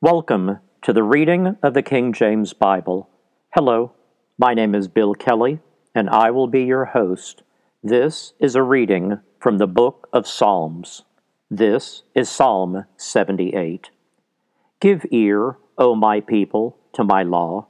Welcome to the reading of the King James Bible. Hello, my name is Bill Kelley, and I will be your host. This is a reading from the book of Psalms. This is Psalm 78. Give ear, O my people, to my law.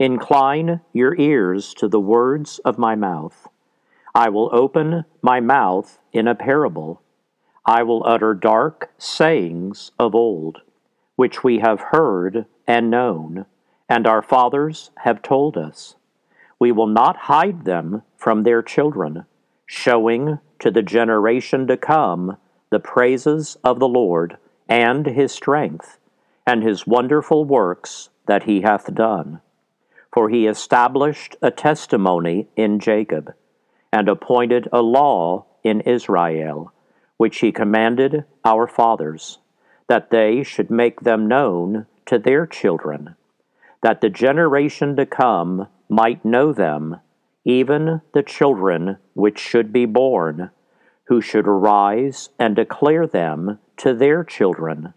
Incline your ears to the words of my mouth. I will open my mouth in a parable. I will utter dark sayings of old which we have heard and known, and our fathers have told us. We will not hide them from their children, showing to the generation to come the praises of the Lord and his strength, and his wonderful works that he hath done. For he established a testimony in Jacob, and appointed a law in Israel, which he commanded our fathers that they should make them known to their children, that the generation to come might know them, even the children which should be born, who should arise and declare them to their children,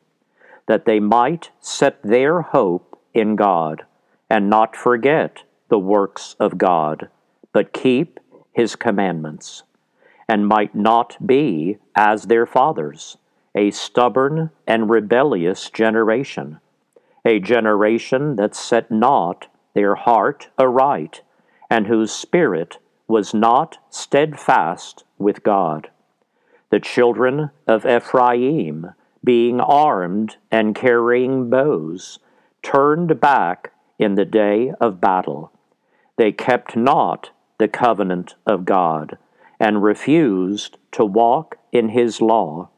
that they might set their hope in God, and not forget the works of God, but keep his commandments, and might not be as their fathers a stubborn and rebellious generation, a generation that set not their heart aright, and whose spirit was not steadfast with God. The children of Ephraim, being armed and carrying bows, turned back in the day of battle. They kept not the covenant of God, and refused to walk in his law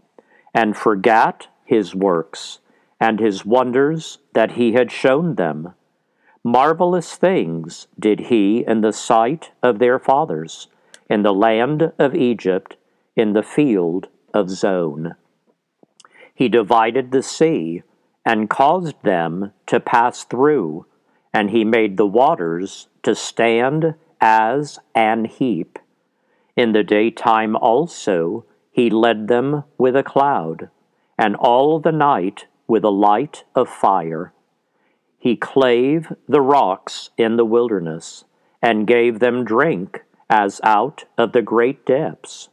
and forgat his works and his wonders that he had shown them. Marvelous things did he in the sight of their fathers, in the land of Egypt, in the field of Zoan. He divided the sea and caused them to pass through, and he made the waters to stand as an heap. In the daytime also he led them with a cloud, and all the night with a light of fire. He clave the rocks in the wilderness, and gave them drink as out of the great depths.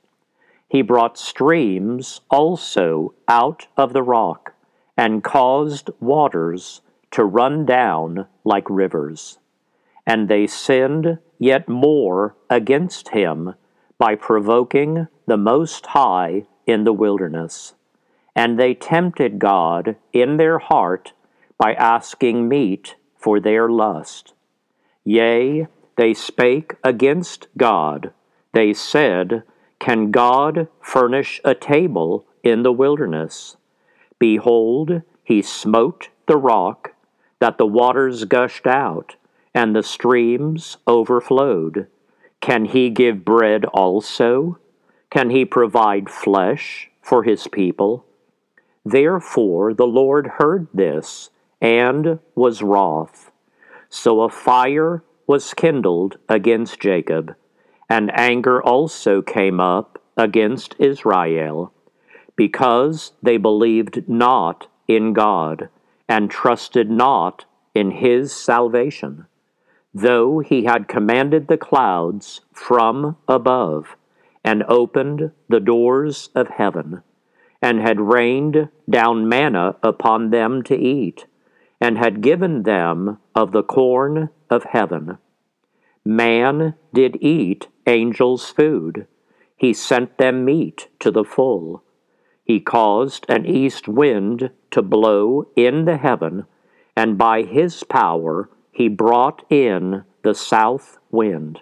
He brought streams also out of the rock, and caused waters to run down like rivers. And they sinned yet more against him by provoking the Most High in the wilderness. And they tempted God in their heart by asking meat for their lust. Yea, they spake against God. They said, Can God furnish a table in the wilderness? Behold, he smote the rock, that the waters gushed out, and the streams overflowed. Can he give bread also? Can he provide flesh for his people? Therefore the Lord heard this and was wroth. So a fire was kindled against Jacob, and anger also came up against Israel, because they believed not in God, and trusted not in his salvation though he had commanded the clouds from above, and opened the doors of heaven, and had rained down manna upon them to eat, and had given them of the corn of heaven. Man did eat angels' food. He sent them meat to the full. He caused an east wind to blow in the heaven, and by his power he brought in the south wind.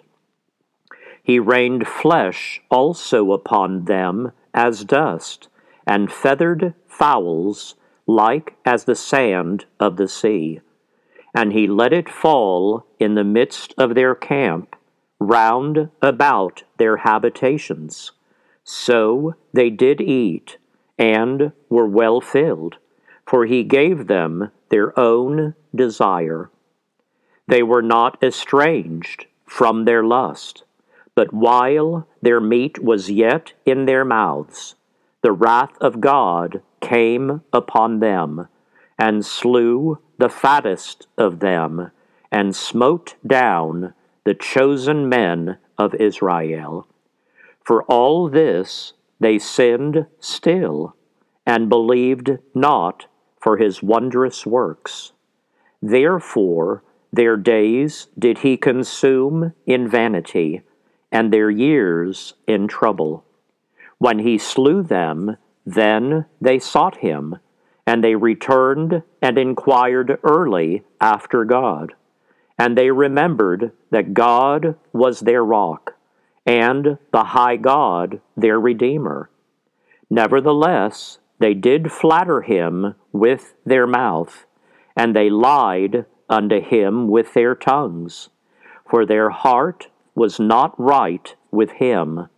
He rained flesh also upon them as dust, and feathered fowls like as the sand of the sea. And he let it fall in the midst of their camp, round about their habitations. So they did eat, and were well filled, for he gave them their own desire. They were not estranged from their lust, but while their meat was yet in their mouths, the wrath of God came upon them, and slew the fattest of them, and smote down the chosen men of Israel. For all this they sinned still, and believed not for his wondrous works. Therefore their days did he consume in vanity, and their years in trouble. When he slew them, then they sought him, and they returned and inquired early after God. And they remembered that God was their rock, and the high God their Redeemer. Nevertheless, they did flatter him with their mouth, and they lied unto him with their tongues. For their heart was not right with him,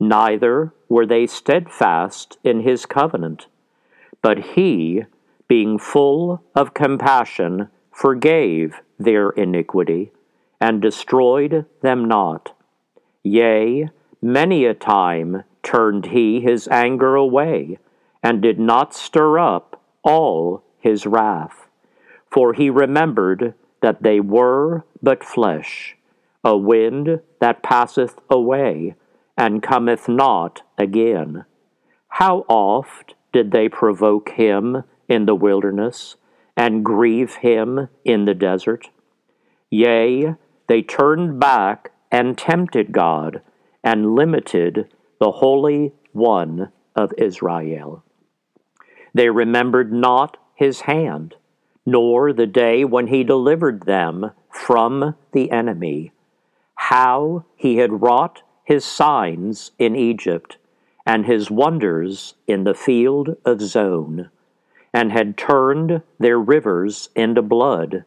neither were they steadfast in his covenant. But he, being full of compassion, forgave their iniquity, and destroyed them not. Yea, many a time turned he his anger away, and did not stir up all his wrath. For he remembered that they were but flesh, a wind that passeth away, and cometh not again. How oft did they provoke him in the wilderness, and grieve him in the desert? Yea, they turned back and tempted God, and limited the Holy One of Israel. They remembered not his hand nor the day when he delivered them from the enemy, how he had wrought his signs in Egypt, and his wonders in the field of Zoan, and had turned their rivers into blood,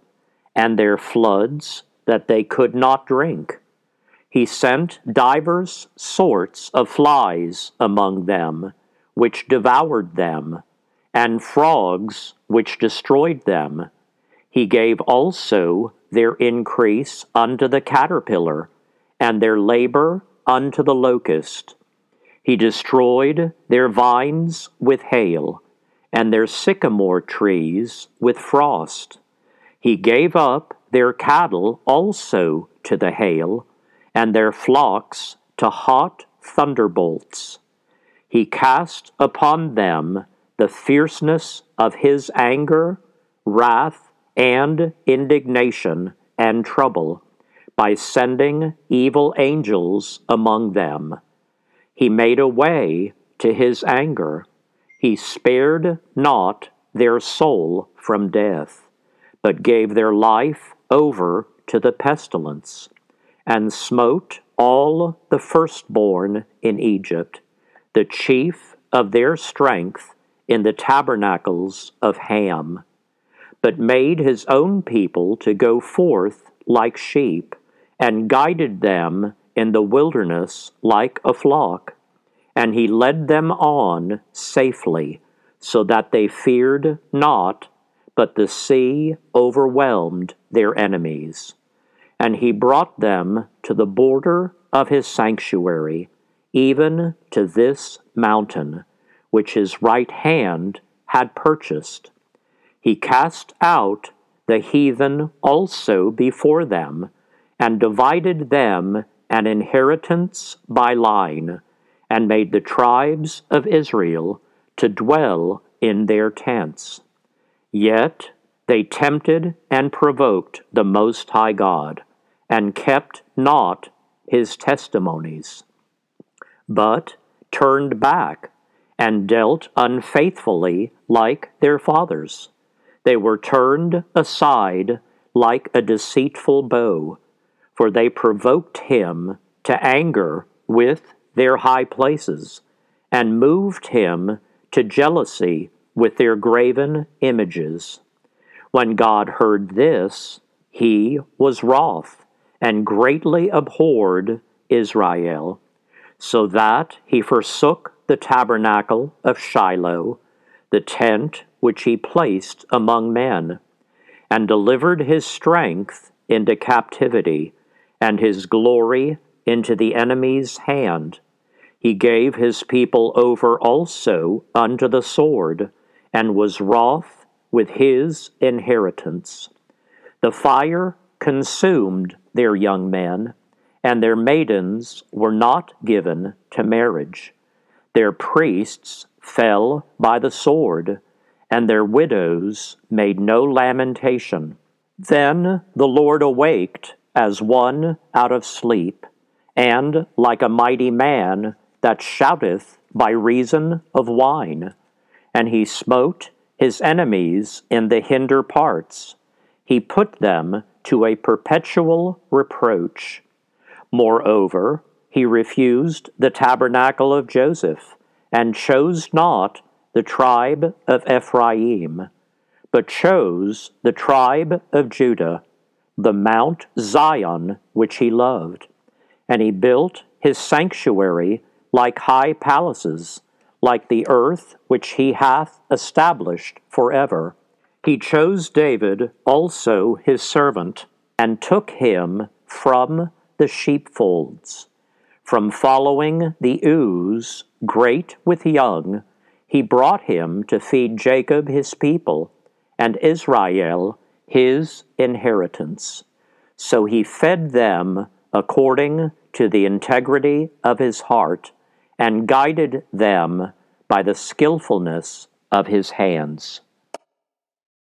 and their floods that they could not drink. He sent divers sorts of flies among them, which devoured them and frogs which destroyed them. He gave also their increase unto the caterpillar, and their labor unto the locust. He destroyed their vines with hail, and their sycamore trees with frost. He gave up their cattle also to the hail, and their flocks to hot thunderbolts. He cast upon them the fierceness of his anger, wrath, and indignation and trouble by sending evil angels among them. He made a way to his anger. He spared not their soul from death, but gave their life over to the pestilence, and smote all the firstborn in Egypt, the chief of their strength in the tabernacles of Ham, but made his own people to go forth like sheep, and guided them in the wilderness like a flock. And he led them on safely, so that they feared not, but the sea overwhelmed their enemies. And he brought them to the border of his sanctuary, even to this mountain which his right hand had purchased. He cast out the heathen also before them, and divided them an inheritance by line, and made the tribes of Israel to dwell in their tents. Yet they tempted and provoked the Most High God, and kept not his testimonies, but turned back and dealt unfaithfully like their fathers. They were turned aside like a deceitful bow, for they provoked him to anger with their high places, and moved him to jealousy with their graven images. When God heard this, he was wroth, and greatly abhorred Israel, so that he forsook the tabernacle of Shiloh, the tent which he placed among men, and delivered his strength into captivity, and his glory into the enemy's hand. He gave his people over also unto the sword, and was wroth with his inheritance. The fire consumed their young men, and their maidens were not given to marriage. Their priests fell by the sword, and their widows made no lamentation. Then the Lord awaked as one out of sleep, and like a mighty man that shouteth by reason of wine. And he smote his enemies in the hinder parts. He put them to a perpetual reproach. Moreover, he refused the tabernacle of Joseph, and chose not the tribe of Ephraim, but chose the tribe of Judah, the Mount Zion which he loved. And he built his sanctuary like high palaces, like the earth which he hath established forever. He chose David also his servant, and took him from the sheepfolds. From following the ewes, great with young, he brought him to feed Jacob his people, and Israel his inheritance. So he fed them according to the integrity of his heart, and guided them by the skillfulness of his hands.